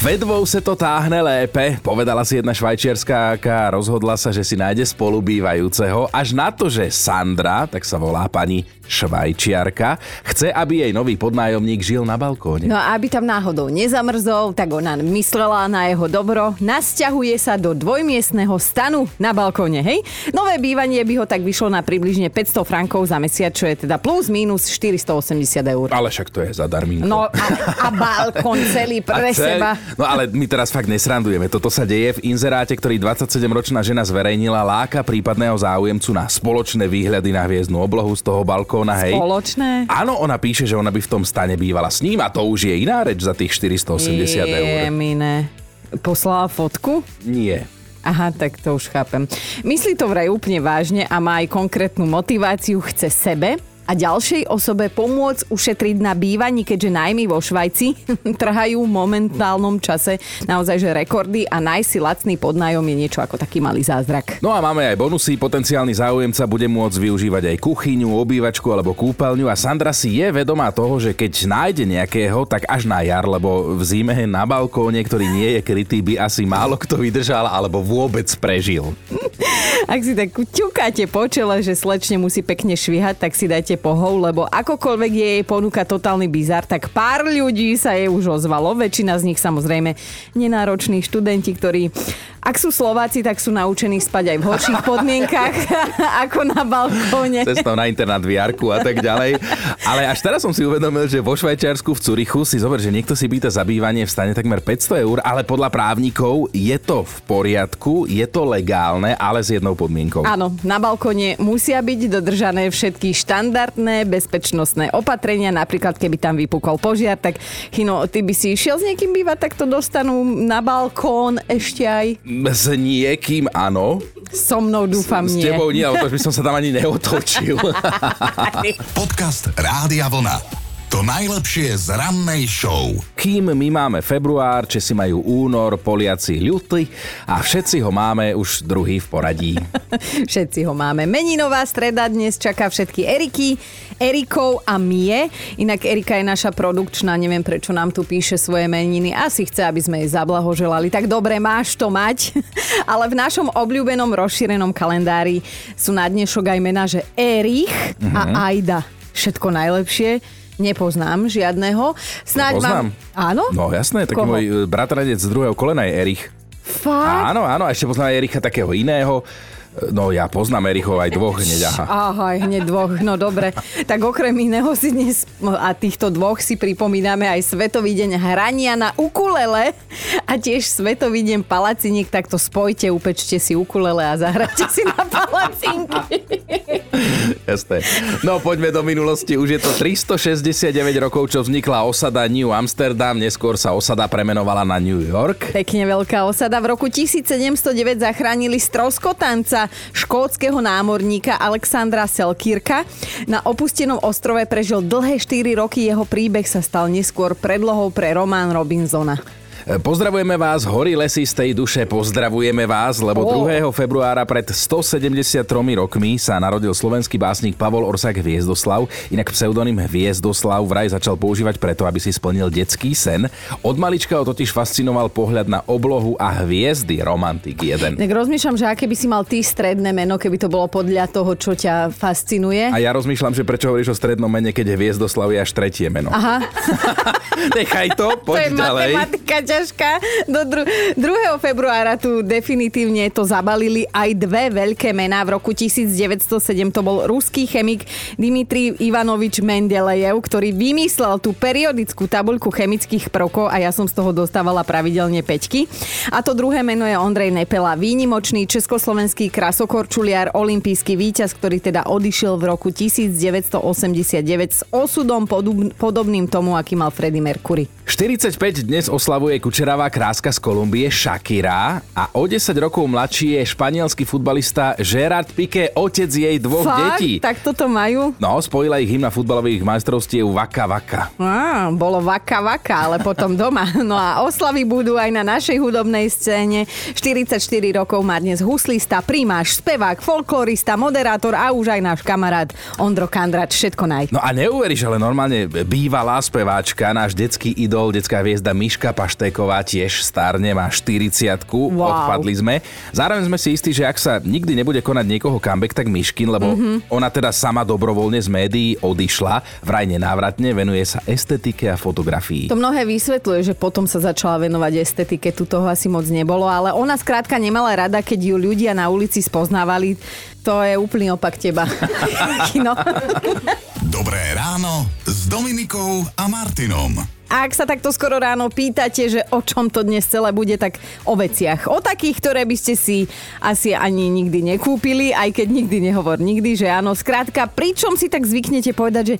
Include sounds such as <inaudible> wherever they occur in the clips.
Vedvou se to táhne lépe, povedala si jedna švajčiarská aká rozhodla sa, že si nájde spolubývajúceho. Až na to, že Sandra, tak sa volá pani švajčiarka, chce, aby jej nový podnájomník žil na balkóne. No a aby tam náhodou nezamrzol, tak ona myslela na jeho dobro, nasťahuje sa do dvojmiestného stanu na balkóne, hej? Nové bývanie by ho tak vyšlo na približne 500 frankov za mesiac, čo je teda plus minus 480 eur. Ale však to je zadarminko. No a, a balkón celý pre cel... seba. No ale my teraz fakt nesrandujeme. Toto sa deje v inzeráte, ktorý 27-ročná žena zverejnila, láka prípadného záujemcu na spoločné výhľady na hviezdnu oblohu z toho balkóna, hej. Spoločné? Áno, ona píše, že ona by v tom stane bývala s ním a to už je iná reč za tých 480 eur. Jemine. Poslala fotku? Nie. Aha, tak to už chápem. Myslí to vraj úplne vážne a má aj konkrétnu motiváciu, chce sebe a ďalšej osobe pomôcť ušetriť na bývaní, keďže najmy vo Švajci <laughs> trhajú v momentálnom čase naozaj že rekordy a nájsť si lacný podnájom je niečo ako taký malý zázrak. No a máme aj bonusy. Potenciálny záujemca bude môcť využívať aj kuchyňu, obývačku alebo kúpeľňu a Sandra si je vedomá toho, že keď nájde nejakého, tak až na jar, lebo v zime na balkóne, ktorý nie je krytý, by asi málo kto vydržal alebo vôbec prežil. <laughs> Ak si tak ťukáte po čele, že slečne musí pekne švihať, tak si dajte pohov, lebo akokoľvek je jej ponúka totálny bizar, tak pár ľudí sa jej už ozvalo. Väčšina z nich samozrejme nenároční študenti, ktorí ak sú Slováci, tak sú naučení spať aj v horších <laughs> podmienkach <laughs> ako na balkóne. Cestou na internát v Jarku a tak ďalej. Ale až teraz som si uvedomil, že vo Švajčiarsku v Curychu si zober, že niekto si býta zabývanie v stane takmer 500 eur, ale podľa právnikov je to v poriadku, je to legálne, ale s jednou podmienkou. Áno, na balkóne musia byť dodržané všetky štandardné bezpečnostné opatrenia, napríklad keby tam vypukol požiar, tak Chino, ty by si išiel s niekým bývať, tak to dostanú na balkón ešte aj. S niekým áno. So mnou dúfam s, nie. S tebou nie, ale to by som sa tam ani neotočil. <laughs> Podcast Rádia Vlna. To najlepšie z rannej show. Kým my máme február, Česi majú únor, Poliaci ľuty a všetci ho máme už druhý v poradí. <laughs> všetci ho máme. Meninová streda dnes čaká všetky Eriky, Erikov a Mie. Inak Erika je naša produkčná, neviem prečo nám tu píše svoje meniny. Asi chce, aby sme jej zablahoželali. Tak dobre, máš to mať. <laughs> Ale v našom obľúbenom rozšírenom kalendári sú na dnešok aj mená, že Erich a Aida. Všetko najlepšie. Nepoznám žiadneho. Snáď Nepoznám. mám... Áno? No jasné, taký môj e, bratranec z druhého kolena je Erich. Fakt? Áno, áno, a ešte poznám Ericha takého iného. No ja poznám Erichov aj dvoch hneď, aha. Aha, aj hneď dvoch, no dobre. Tak okrem iného si dnes a týchto dvoch si pripomíname aj Svetový deň hrania na ukulele a tiež Svetový deň palaciniek, tak to spojte, upečte si ukulele a zahrajte si na palacinky. <laughs> Jasné. No poďme do minulosti. Už je to 369 rokov, čo vznikla osada New Amsterdam. Neskôr sa osada premenovala na New York. Pekne veľká osada. V roku 1709 zachránili stroskotanca škótskeho námorníka Alexandra Selkirka. Na opustenom ostrove prežil dlhé 4 roky. Jeho príbeh sa stal neskôr predlohou pre román Robinsona. Pozdravujeme vás, hory lesy z tej duše, pozdravujeme vás, lebo oh. 2. februára pred 173 rokmi sa narodil slovenský básnik Pavol Orsak Hviezdoslav, inak pseudonym Hviezdoslav vraj začal používať preto, aby si splnil detský sen. Od malička ho totiž fascinoval pohľad na oblohu a hviezdy, romantik jeden. Tak rozmýšľam, že aké by si mal ty stredné meno, keby to bolo podľa toho, čo ťa fascinuje. A ja rozmýšľam, že prečo hovoríš o strednom mene, keď Hviezdoslav je až tretie meno. Aha. <laughs> Nechaj to, poď <laughs> to je ďalej. Matematika, ťažká. Do dru- 2. februára tu definitívne to zabalili aj dve veľké mená. V roku 1907 to bol ruský chemik Dimitri Ivanovič Mendelejev, ktorý vymyslel tú periodickú tabuľku chemických prvkov a ja som z toho dostávala pravidelne peťky. A to druhé meno je Ondrej Nepela, výnimočný československý krasokorčuliar, olimpijský víťaz, ktorý teda odišiel v roku 1989 s osudom podobným tomu, aký mal Freddie Mercury. 45 dnes oslavuje je kučeravá kráska z Kolumbie Shakira a o 10 rokov mladší je španielský futbalista Gerard Piqué, otec jej dvoch Fakt? detí. Tak toto majú? No, spojila ich hymna futbalových majstrovstiev Vaka Vaka. Á, bolo vaka vaka, ale potom doma. <laughs> No a oslavy budú aj na našej hudobnej scéne. 44 rokov má dnes huslista, primáš, spevák, folklorista, moderátor a už aj náš kamarát Ondro Kandrat. Všetko naj. No a neuveríš, ale normálne bývalá speváčka, náš detský idol, detská hviezda Miška Paštéková tiež starne, má 40 Wow. odpadli sme. Zároveň sme si istí, že ak sa nikdy nebude konať niekoho comeback, tak Miškin, lebo mm-hmm. ona teda sama dobrovoľne z médií odišla, vraj nenávratne, venuje sa estetike a fotografii. To mnohé vysvetľuje, že potom sa začala venovať estetike, tu toho asi moc nebolo, ale ona skrátka nemala rada, keď ju ľudia na ulici spoznávali. To je úplný opak teba. <laughs> Dobré ráno s Dominikou a Martinom. Ak sa takto skoro ráno pýtate, že o čom to dnes celé bude, tak o veciach. O takých, ktoré by ste si asi ani nikdy nekúpili, aj keď nikdy nehovor nikdy, že áno. Skrátka, pričom si tak zvyknete povedať, že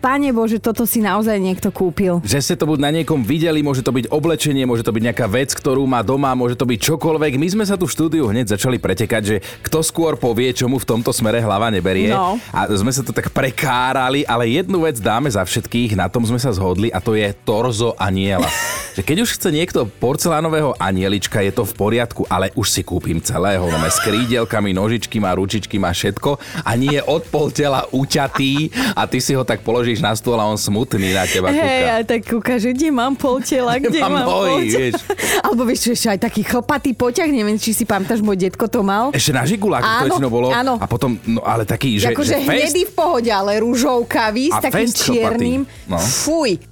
Pane Bože, toto si naozaj niekto kúpil. Že ste to buď na niekom videli, môže to byť oblečenie, môže to byť nejaká vec, ktorú má doma, môže to byť čokoľvek. My sme sa tu v štúdiu hneď začali pretekať, že kto skôr povie, čo mu v tomto smere hlava neberie. No. A sme sa to tak prekárali, ale jednu vec dáme za všetkých, na tom sme sa zhodli a to je torzo aniela. <laughs> že keď už chce niekto porcelánového anielička, je to v poriadku, ale už si kúpim celého. Máme s krídelkami, nožičky, má ručičky, má všetko a nie je od pol tela uťatý a ty si ho tak položíš na stôl a on smutný na teba kúka. Hej, a tak kúka, že kde mám pol tela, kde Mám mám, nohy, pol tela. vieš. <laughs> Alebo vieš, ešte aj taký chlpatý poťah, neviem, či si pamätáš, môj detko to mal. Ešte na žiguláku to väčšinou bolo. áno. A potom, no ale taký, že, akože že fest, hnedý v pohode, ale rúžovkavý s takým čiernym. No. Fuj.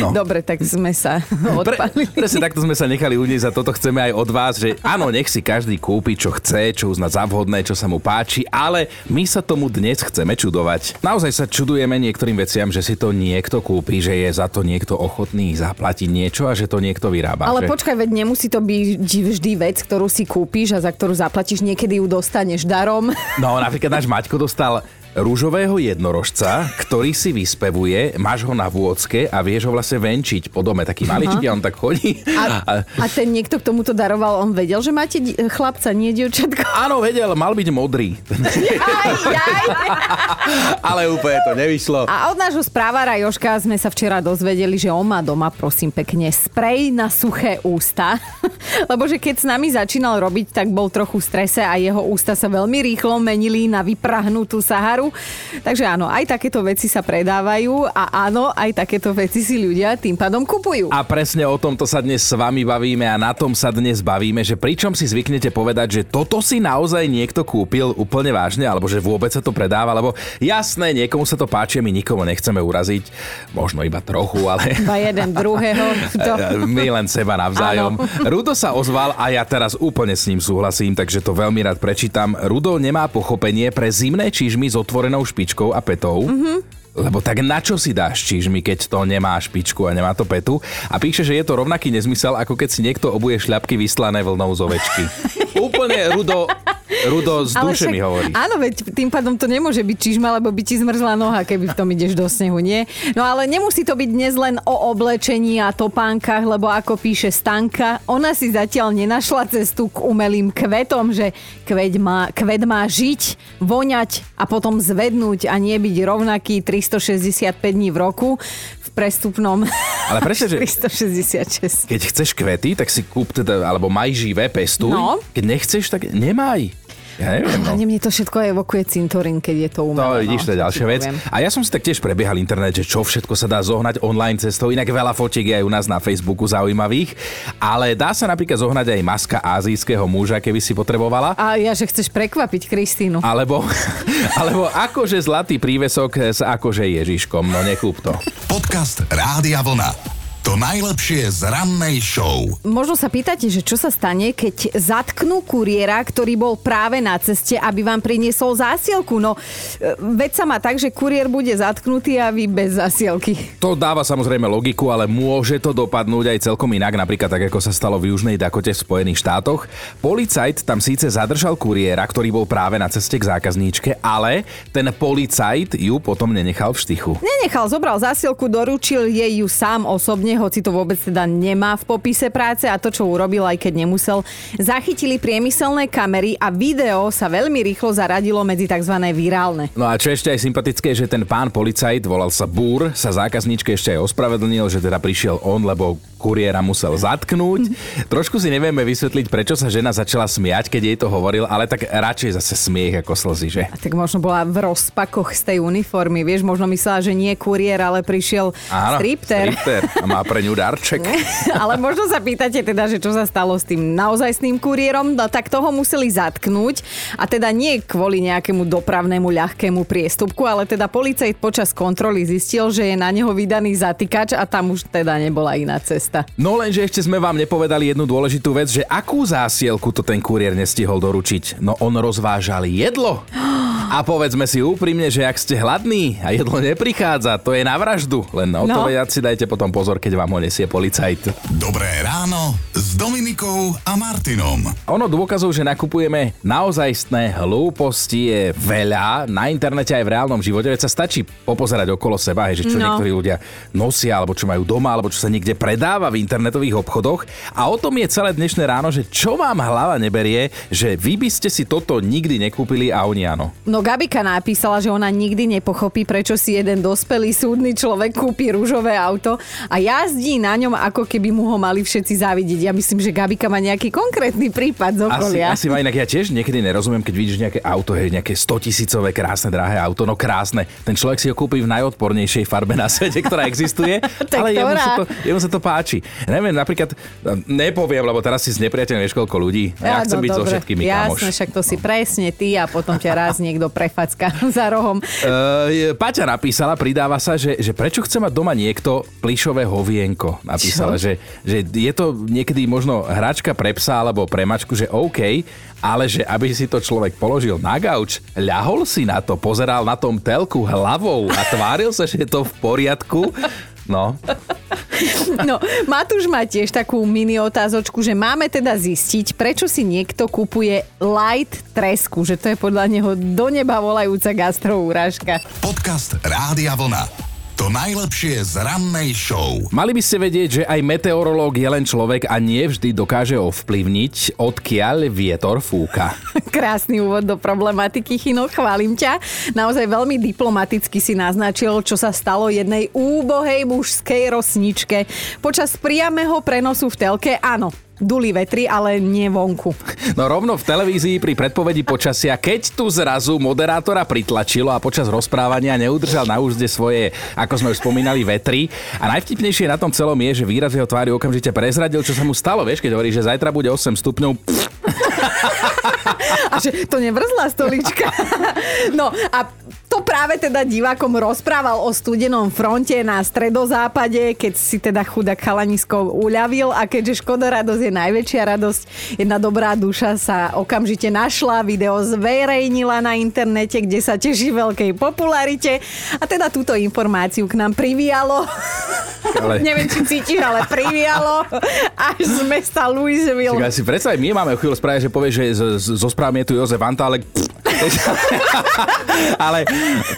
No. Dobre, tak sme sa <laughs> Pre, odpalili. presne takto sme sa nechali uniesť a toto chceme aj od vás, že áno, nech si každý kúpi, čo chce, čo uzná za vhodné, čo sa mu páči, ale my sa tomu dnes chceme čudovať. Naozaj sa čudujeme niektorým veciam, že si to niekto kúpi, že je za to niekto ochotný zaplatiť niečo a že to niekto vyrába. Ale že... počkaj, veď nemusí to byť vždy vec, ktorú si kúpiš a za ktorú zaplatíš, niekedy ju dostaneš darom. No napríklad náš Maťko dostal rúžového jednorožca, ktorý si vyspevuje, máš ho na vôcke a vieš ho vlastne venčiť po dome. Taký maličký a on tak chodí. <laughs> A, a ten niekto k tomuto daroval, on vedel, že máte di- chlapca, nie dievčatko. Áno, vedel, mal byť modrý. Aj, aj. <laughs> Ale úplne to nevyšlo. A od nášho správára Joška sme sa včera dozvedeli, že on má doma, prosím pekne, sprej na suché ústa. <laughs> Lebo že keď s nami začínal robiť, tak bol trochu v strese a jeho ústa sa veľmi rýchlo menili na vyprahnutú Saharu. Takže áno, aj takéto veci sa predávajú a áno, aj takéto veci si ľudia tým pádom kupujú. A presne o tomto sa dnes s vami bavíme a na tom sa dnes bavíme, že pričom si zvyknete povedať, že toto si naozaj niekto kúpil úplne vážne, alebo že vôbec sa to predáva, lebo jasné, niekomu sa to páči, my nikomu nechceme uraziť, možno iba trochu, ale... Iba jeden druhého. To... <laughs> My len seba navzájom. <laughs> Rudo sa ozval a ja teraz úplne s ním súhlasím, takže to veľmi rád prečítam. Rudo nemá pochopenie pre zimné čižmy s otvorenou špičkou a petou. Mm-hmm. Lebo tak na čo si dáš čižmy, keď to nemá špičku a nemá to petu? A píše, že je to rovnaký nezmysel, ako keď si niekto obuje šľapky vyslané vlnou z ovečky. <laughs> Úplne Rudo, Rudo z <laughs> duše však- mi hovorí. Áno, veď tým pádom to nemôže byť čižma, lebo by ti zmrzla noha, keby v tom ideš do snehu, nie? No ale nemusí to byť dnes len o oblečení a topánkach, lebo ako píše Stanka, ona si zatiaľ nenašla cestu k umelým kvetom, že kvet má, kvet má žiť, voňať a potom zvednúť a nie byť rovnaký 365 dní v roku v prestupnom Ale presne, že 366. keď chceš kvety, tak si kúp teda, alebo maj živé, pestuj. No. Keď nechceš, tak nemaj. Ja neviem, no. Mne to všetko evokuje cintorín, keď je to umelé. vidíš, no, to je čo ďalšia vec. poviem. A ja som si tak tiež prebiehal internet, že čo všetko sa dá zohnať online cestou. Inak veľa fotiek je aj u nás na Facebooku zaujímavých. Ale dá sa napríklad zohnať aj maska azijského muža, keby si potrebovala. A ja, že chceš prekvapiť Kristínu. Alebo, <laughs> alebo akože zlatý prívesok s akože Ježiškom. No nekúp to. Podcast Rádia Vlna. To najlepšie z rannej show. Možno sa pýtate, že čo sa stane, keď zatknú kuriéra, ktorý bol práve na ceste, aby vám priniesol zásielku. No, e, veď sa má tak, že kuriér bude zatknutý a vy bez zásielky. To dáva samozrejme logiku, ale môže to dopadnúť aj celkom inak, napríklad tak, ako sa stalo v Južnej Dakote v Spojených štátoch. Policajt tam síce zadržal kuriéra, ktorý bol práve na ceste k zákazníčke, ale ten policajt ju potom nenechal v štychu. Nenechal, zobral zásielku, doručil jej ju sám osobne, telefóne, hoci to vôbec teda nemá v popise práce a to, čo urobil, aj keď nemusel, zachytili priemyselné kamery a video sa veľmi rýchlo zaradilo medzi tzv. virálne. No a čo ešte aj sympatické, že ten pán policajt, volal sa Búr, sa zákazníčke ešte aj ospravedlnil, že teda prišiel on, lebo kuriéra musel zatknúť. Trošku si nevieme vysvetliť, prečo sa žena začala smiať, keď jej to hovoril, ale tak radšej zase smiech ako slzy, že? A tak možno bola v rozpakoch z tej uniformy, vieš, možno myslela, že nie kuriér, ale prišiel Áno, stripter. stripter. A má pre ňu darček. <laughs> ale možno sa pýtate teda, že čo sa stalo s tým naozajstným kuriérom, no tak toho museli zatknúť a teda nie kvôli nejakému dopravnému ľahkému priestupku, ale teda policajt počas kontroly zistil, že je na neho vydaný zatýkač a tam už teda nebola iná cesta. No lenže ešte sme vám nepovedali jednu dôležitú vec, že akú zásielku to ten kuriér nestihol doručiť. No on rozvážal jedlo. A povedzme si úprimne, že ak ste hladní a jedlo neprichádza, to je na vraždu. Len na No. si dajte potom pozor, keď vám ho nesie policajt. Dobré ráno s Dominikou a Martinom. Ono dôkazov, že nakupujeme naozajstné hlúposti je veľa na internete aj v reálnom živote, veď sa stačí popozerať okolo seba, hej, že čo No. niektorí ľudia nosia, alebo čo majú doma, alebo čo sa niekde predáva v internetových obchodoch. A o tom je celé dnešné ráno, že čo vám hlava neberie, že vy by ste si toto nikdy nekúpili a oni áno. No Gabika napísala, že ona nikdy nepochopí, prečo si jeden dospelý súdny človek kúpi rúžové auto a jazdí na ňom, ako keby mu ho mali všetci závidieť. Ja myslím, že Gabika má nejaký konkrétny prípad z Asi, okolia. asi ma inak ja tiež niekedy nerozumiem, keď vidíš nejaké auto, hej, nejaké 100 tisícové krásne, drahé auto, no krásne. Ten človek si ho kúpi v najodpornejšej farbe na svete, ktorá existuje, <laughs> ale jemu sa, to, jemu sa to páči. Neviem, napríklad, nepoviem, lebo teraz si s nepriateľom vieš koľko ľudí. A ja chcem Áno, byť so dobre. všetkými Jasné, kamoš. však to si presne ty a potom ťa raz niekto prefacka <laughs> za rohom. Uh, Paťa napísala, pridáva sa, že, že prečo chce mať doma niekto plišové hovienko. Napísala, že, že je to niekedy možno hračka pre psa alebo pre mačku, že OK, ale že aby si to človek položil na gauč, ľahol si na to, pozeral na tom telku hlavou a tváril sa, že je to v poriadku. No, <laughs> No, Matúš má tiež takú mini otázočku, že máme teda zistiť, prečo si niekto kupuje light tresku, že to je podľa neho do neba volajúca gastroúražka. Podcast Rádia Vlna. To najlepšie z rannej show. Mali by ste vedieť, že aj meteorológ je len človek a nie vždy dokáže ovplyvniť, odkiaľ vietor fúka. <laughs> Krásny úvod do problematiky, Chino, chválim ťa. Naozaj veľmi diplomaticky si naznačil, čo sa stalo jednej úbohej mužskej rosničke. Počas priameho prenosu v telke, áno, duli vetri, ale nie vonku. No rovno v televízii pri predpovedi počasia, keď tu zrazu moderátora pritlačilo a počas rozprávania neudržal na úzde svoje, ako sme už spomínali, vetry. A najvtipnejšie na tom celom je, že výraz jeho tvári okamžite prezradil, čo sa mu stalo. Vieš, keď hovorí, že zajtra bude 8 stupňov. Pff, A že to nevrzla stolička. No a to práve teda divákom rozprával o studenom fronte na stredozápade, keď si teda chudák chalanisko uľavil a keďže Škoda radosť je najväčšia radosť, jedna dobrá duša sa okamžite našla, video zverejnila na internete, kde sa teší veľkej popularite a teda túto informáciu k nám privialo. Ale- <laughs> Neviem, či cítiš, ale privialo až z mesta Louisville. Tak si predstav, my máme chvíľu spraviť, že povie, že zo správami je tu Jozef Vanta, ale... <laughs> ale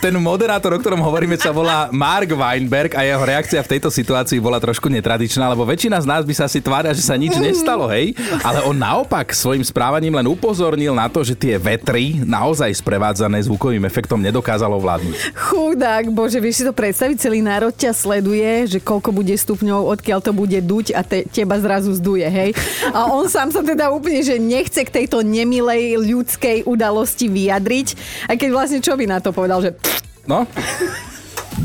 ten moderátor, o ktorom hovoríme, sa volá Mark Weinberg a jeho reakcia v tejto situácii bola trošku netradičná, lebo väčšina z nás by sa si tvárila, že sa nič nestalo, hej? Ale on naopak svojim správaním len upozornil na to, že tie vetry naozaj sprevádzané zvukovým efektom nedokázalo vládnuť. Chudák, bože, vieš si to predstaviť, celý národ ťa sleduje, že koľko bude stupňov, odkiaľ to bude duť a te, teba zrazu zduje, hej? A on sám sa teda úplne, že nechce k tejto nemilej ľudskej udalosti vyjadriť, aj keď vlastne čo by na to povedal, že No,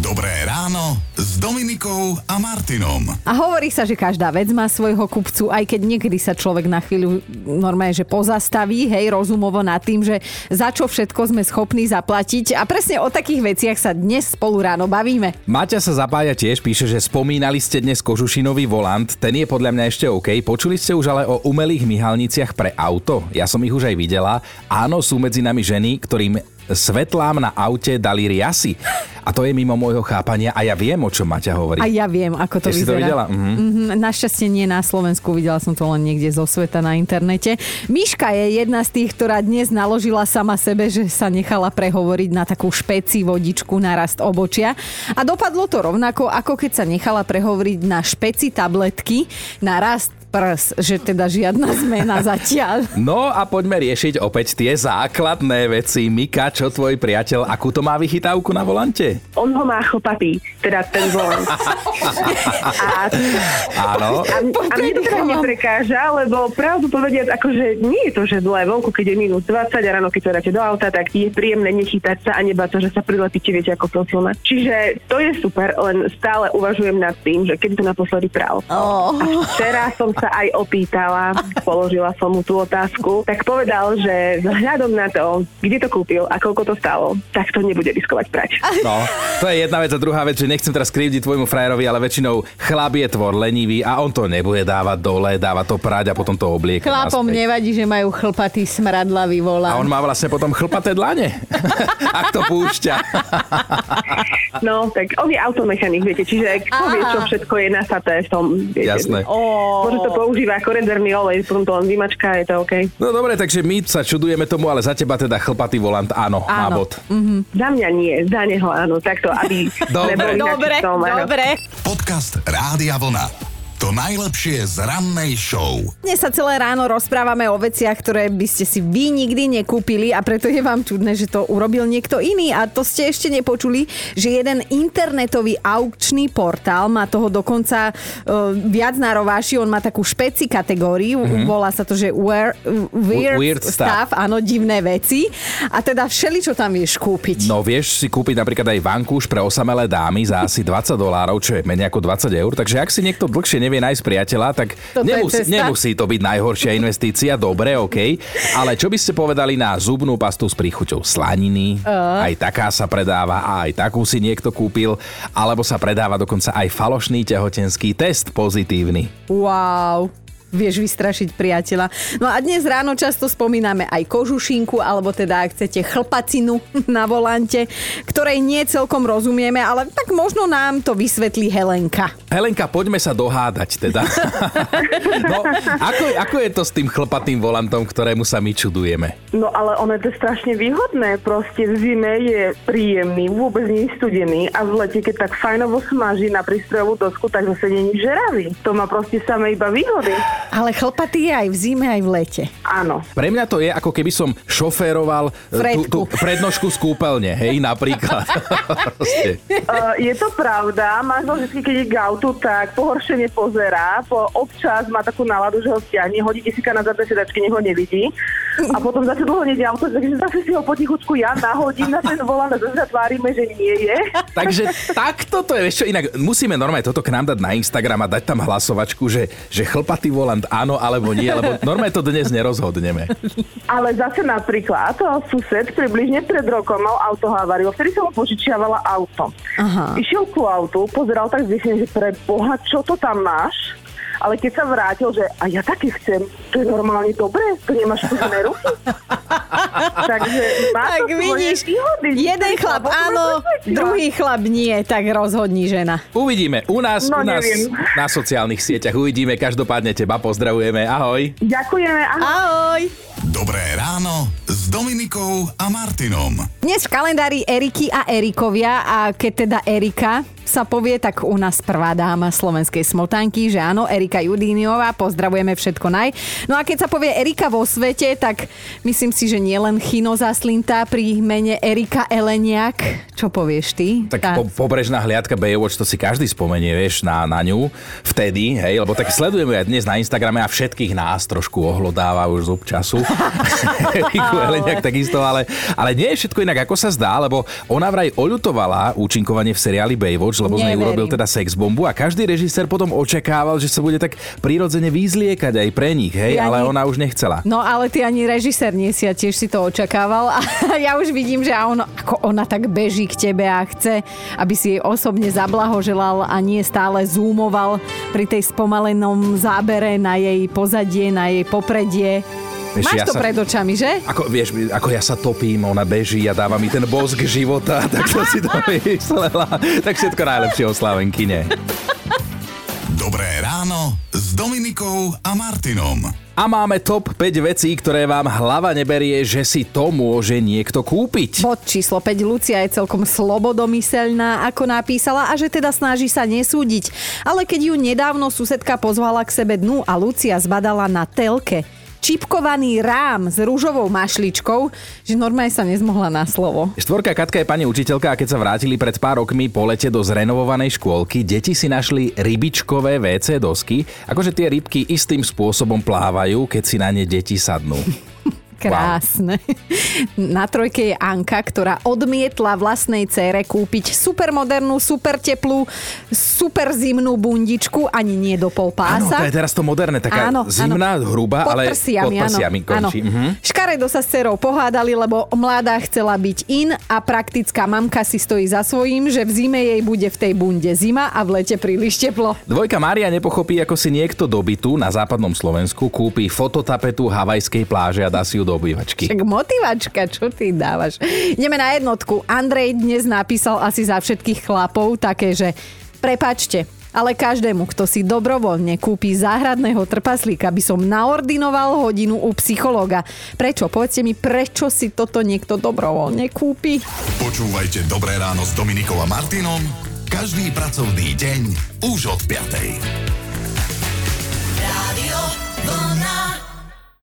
Dobré ráno s Dominikou a Martinom. A hovorí sa, že každá vec má svojho kupcu, aj keď niekedy sa človek na chvíľu normálne, že pozastaví, hej, rozumovo nad tým, že za čo všetko sme schopní zaplatiť. A presne o takých veciach sa dnes spolu ráno bavíme. Maťa sa zapája tiež, píše, že spomínali ste dnes kožušinový volant, ten je podľa mňa ešte OK. Počuli ste už ale o umelých myhalniciach pre auto? Ja som ich už aj videla. Áno, sú medzi nami ženy, ktorým svetlám na aute dali riasy. A to je mimo môjho chápania a ja viem, o čom Maťa hovorí. A ja viem, ako to Tiež si vyzerá. to videla? Mhm. Mhm, Našťastie nie na Slovensku, videla som to len niekde zo sveta na internete. Miška je jedna z tých, ktorá dnes naložila sama sebe, že sa nechala prehovoriť na takú špeci vodičku na rast obočia. A dopadlo to rovnako, ako keď sa nechala prehovoriť na špeci tabletky na rast prs, že teda žiadna <laughs> zmena zatiaľ. No a poďme riešiť opäť tie základné veci. Mika, čo tvoj priateľ, akú to má vychytávku na volante? On ho má chlpatý, teda ten volant. A, <laughs> Áno. a, a mne to teda neprekáža, lebo pravdu povediac, akože nie je to, že zlé vonku, keď je minus 20 a ráno, keď sa dáte do auta, tak je príjemné nechytať sa a nebáť sa, že sa prilepíte, viete, ako to silné. Čiže to je super, len stále uvažujem nad tým, že kedy to naposledy pral. Oh. A včera som sa aj opýtala, položila som mu tú otázku, tak povedal, že vzhľadom na to, kde to kúpil a koľko to stalo, tak to nebude riskovať prať. No, to je jedna vec a druhá vec, že nechcem teraz krivdiť tvojmu frajerovi, ale väčšinou chlap je tvor lenivý a on to nebude dávať dole, dáva to prať a potom to oblieka. Chlapom naspäť. nevadí, že majú chlpatý smradlavý volant. A on má vlastne potom chlpaté dlane, <laughs> ak to púšťa. No, tak on je automechanik, viete, čiže kto vie, čo všetko je nasaté v tom, viete. Jasné. Môže to používa ako rezervný olej, potom to len vymačka, je to OK. No dobre, takže my sa čudujeme tomu, ale za teba teda chlpatý volant, áno, má Áno. bod. Za mňa nie, za neho áno, takto, aby Dobre. Dobre, áno. dobre. Podcast Rádia Vlna. To najlepšie z rannej show. Dnes sa celé ráno rozprávame o veciach, ktoré by ste si vy nikdy nekúpili a preto je vám čudné, že to urobil niekto iný a to ste ešte nepočuli, že jeden internetový aukčný portál má toho dokonca uh, viac na rováši, on má takú špeci kategóriu, mm-hmm. volá sa to, že weird, weird, Weird stuff. stuff, áno, divné veci a teda všeli, čo tam vieš kúpiť. No vieš si kúpiť napríklad aj vankúš pre osamelé dámy za asi 20 dolárov, čo je menej ako 20 eur, takže ak si niekto dlhšie nevie nájsť priateľa, tak Toto nemusí, nemusí to byť najhoršia investícia, dobre, OK. Ale čo by ste povedali na zubnú pastu s príchuťou slaniny? Uh. Aj taká sa predáva a aj takú si niekto kúpil, alebo sa predáva dokonca aj falošný tehotenský test pozitívny. Wow. Vieš vystrašiť priateľa. No a dnes ráno často spomíname aj kožušinku, alebo teda ak chcete chlpacinu <laughs> na volante, ktorej nie celkom rozumieme, ale tak možno nám to vysvetlí Helenka. Helenka, poďme sa dohádať teda. <laughs> no, ako, ako je to s tým chlpatým volantom, ktorému sa my čudujeme? No ale ono je to strašne výhodné, proste v zime je príjemný, vôbec nie studený a v lete, keď tak fajnovo smaží na prístrojovú dosku, tak zase je žeravý. To má proste samé iba výhody. Ale chlpatý je aj v zime, aj v lete. Áno. Pre mňa to je ako keby som šoféroval e, tú, tú prednožku z kúpeľne, hej, napríklad. <laughs> Uh, je to pravda, manžel vždy, keď je k autu, tak pohoršene pozerá, po občas má takú náladu, že ho stiahne, hodí tisíka na zadné sedačky, nech ho nevidí. A potom zase dlho nejde auto, takže zase si ho potichučku ja nahodím na ten volant a zase sa tvárime, že nie je. <laughs> Takže takto to je, vieš čo, inak musíme normálne toto k nám dať na Instagram a dať tam hlasovačku, že, že chlpatý volant áno alebo nie, lebo normálne to dnes nerozhodneme. Ale zase napríklad to sused približne pred rokom mal autohavariu, vtedy som mu požičiavala auto. Aha. Išiel ku autu, pozeral tak zvysne, že pre Boha, čo to tam máš? Ale keď sa vrátil, že a ja taky chcem, to je normálne dobré, to nemáš chudené ruky. <laughs> Takže má Tak to vidíš, výhody. jeden chlap áno, presvedčia. druhý chlap nie, tak rozhodní žena. Uvidíme. U nás, No, u nás neviem. na sociálnych sieťach uvidíme. Každopádne teba pozdravujeme. Ahoj. Ďakujeme, ahoj. Ahoj! Dobré ráno s Dominikou a Martinom. Dnes v kalendári Eriky a Erikovia a keď teda Erika sa povie, tak u nás prvá dáma slovenskej smoltánky, že áno, Erika Judíniová, pozdravujeme všetko naj. No a keď sa povie Erika vo svete, tak myslím si, že nie len Chino zaslintá pri mene Erika Eleniak. Čo povieš ty? Tak Tá- po, pobrežná hliadka Baywatch, to si každý spomenie, vieš, na, na ňu vtedy, hej, lebo tak sledujeme aj dnes na Instagrame a všetkých nás trošku ohlodáva už zub času. <laughs> Eriku Eleniak takisto, ale, ale nie je všetko inak, ako sa zdá, lebo ona vraj oľutovala účinkovanie v seriáli Baywatch, lebo z nej Neverím. urobil teda sex bombu a každý režisér potom očakával, že sa bude tak prirodzene vyzliekať aj pre nich, hej, Ja ale ani- ona už nechcela. No ale ty ani režisér nie si a tiež si to očakával <laughs> a ja už vidím, že ono, ako ona tak beží k tebe a chce, aby si jej osobne zablahoželal a nie stále zoomoval pri tej spomalenom zábere na jej pozadie, na jej popredie. Vieš, Máš ja to sa- pred očami, že? Ako, vieš, ako ja sa topím, ona beží a dáva mi ten bosk života, <laughs> tak som si to myslela. Tak všetko najlepšie o Slavenkine. Dobré ráno s Dominikou a Martinom. A máme top 5 vecí, ktoré vám hlava neberie, že si to môže niekto kúpiť. Bod číslo 5. Lucia je celkom slobodomyselná, ako napísala, a že teda snaží sa nesúdiť. Ale keď ju nedávno susedka pozvala k sebe dnu a Lucia zbadala na telke čipkovaný rám s rúžovou mašličkou, že normálne sa nezmohla na slovo. Štvorka Katka je pani učiteľka a keď sa vrátili pred pár rokmi po lete do zrenovovanej škôlky, deti si našli rybičkové WC dosky, akože tie rybky istým spôsobom plávajú, keď si na ne deti sadnú. <laughs> Krásne. Na trojke je Anka, ktorá odmietla vlastnej cére kúpiť super modernú, super teplú, super zimnú bundičku, ani nie do pol Áno, pása. to je teraz to moderné, taká zimná, hrubá, pod ale prsiami, pod prsiami áno, končí. áno. Mhm. Škaredo sa s cerou pohádali, lebo mladá chcela byť in a praktická mamka si stojí za svojím, že v zime jej bude v tej bunde zima a v lete príliš teplo. Dvojka Mária nepochopí, ako si niekto do bytu na západnom Slovensku kúpi fototapetu havajskej pláže a dá si ju do obývačky. Však motivačka, čo ty dávaš? Ideme na jednotku. Andrej dnes napísal asi za všetkých chlapov také, že prepačte, ale každému, kto si dobrovoľne kúpi záhradného trpaslíka, by som naordinoval hodinu u psychológa. Prečo? Povedzte mi, prečo si toto niekto dobrovoľne kúpi? Počúvajte Dobré ráno s Dominikou a Martinom každý pracovný deň už od 5.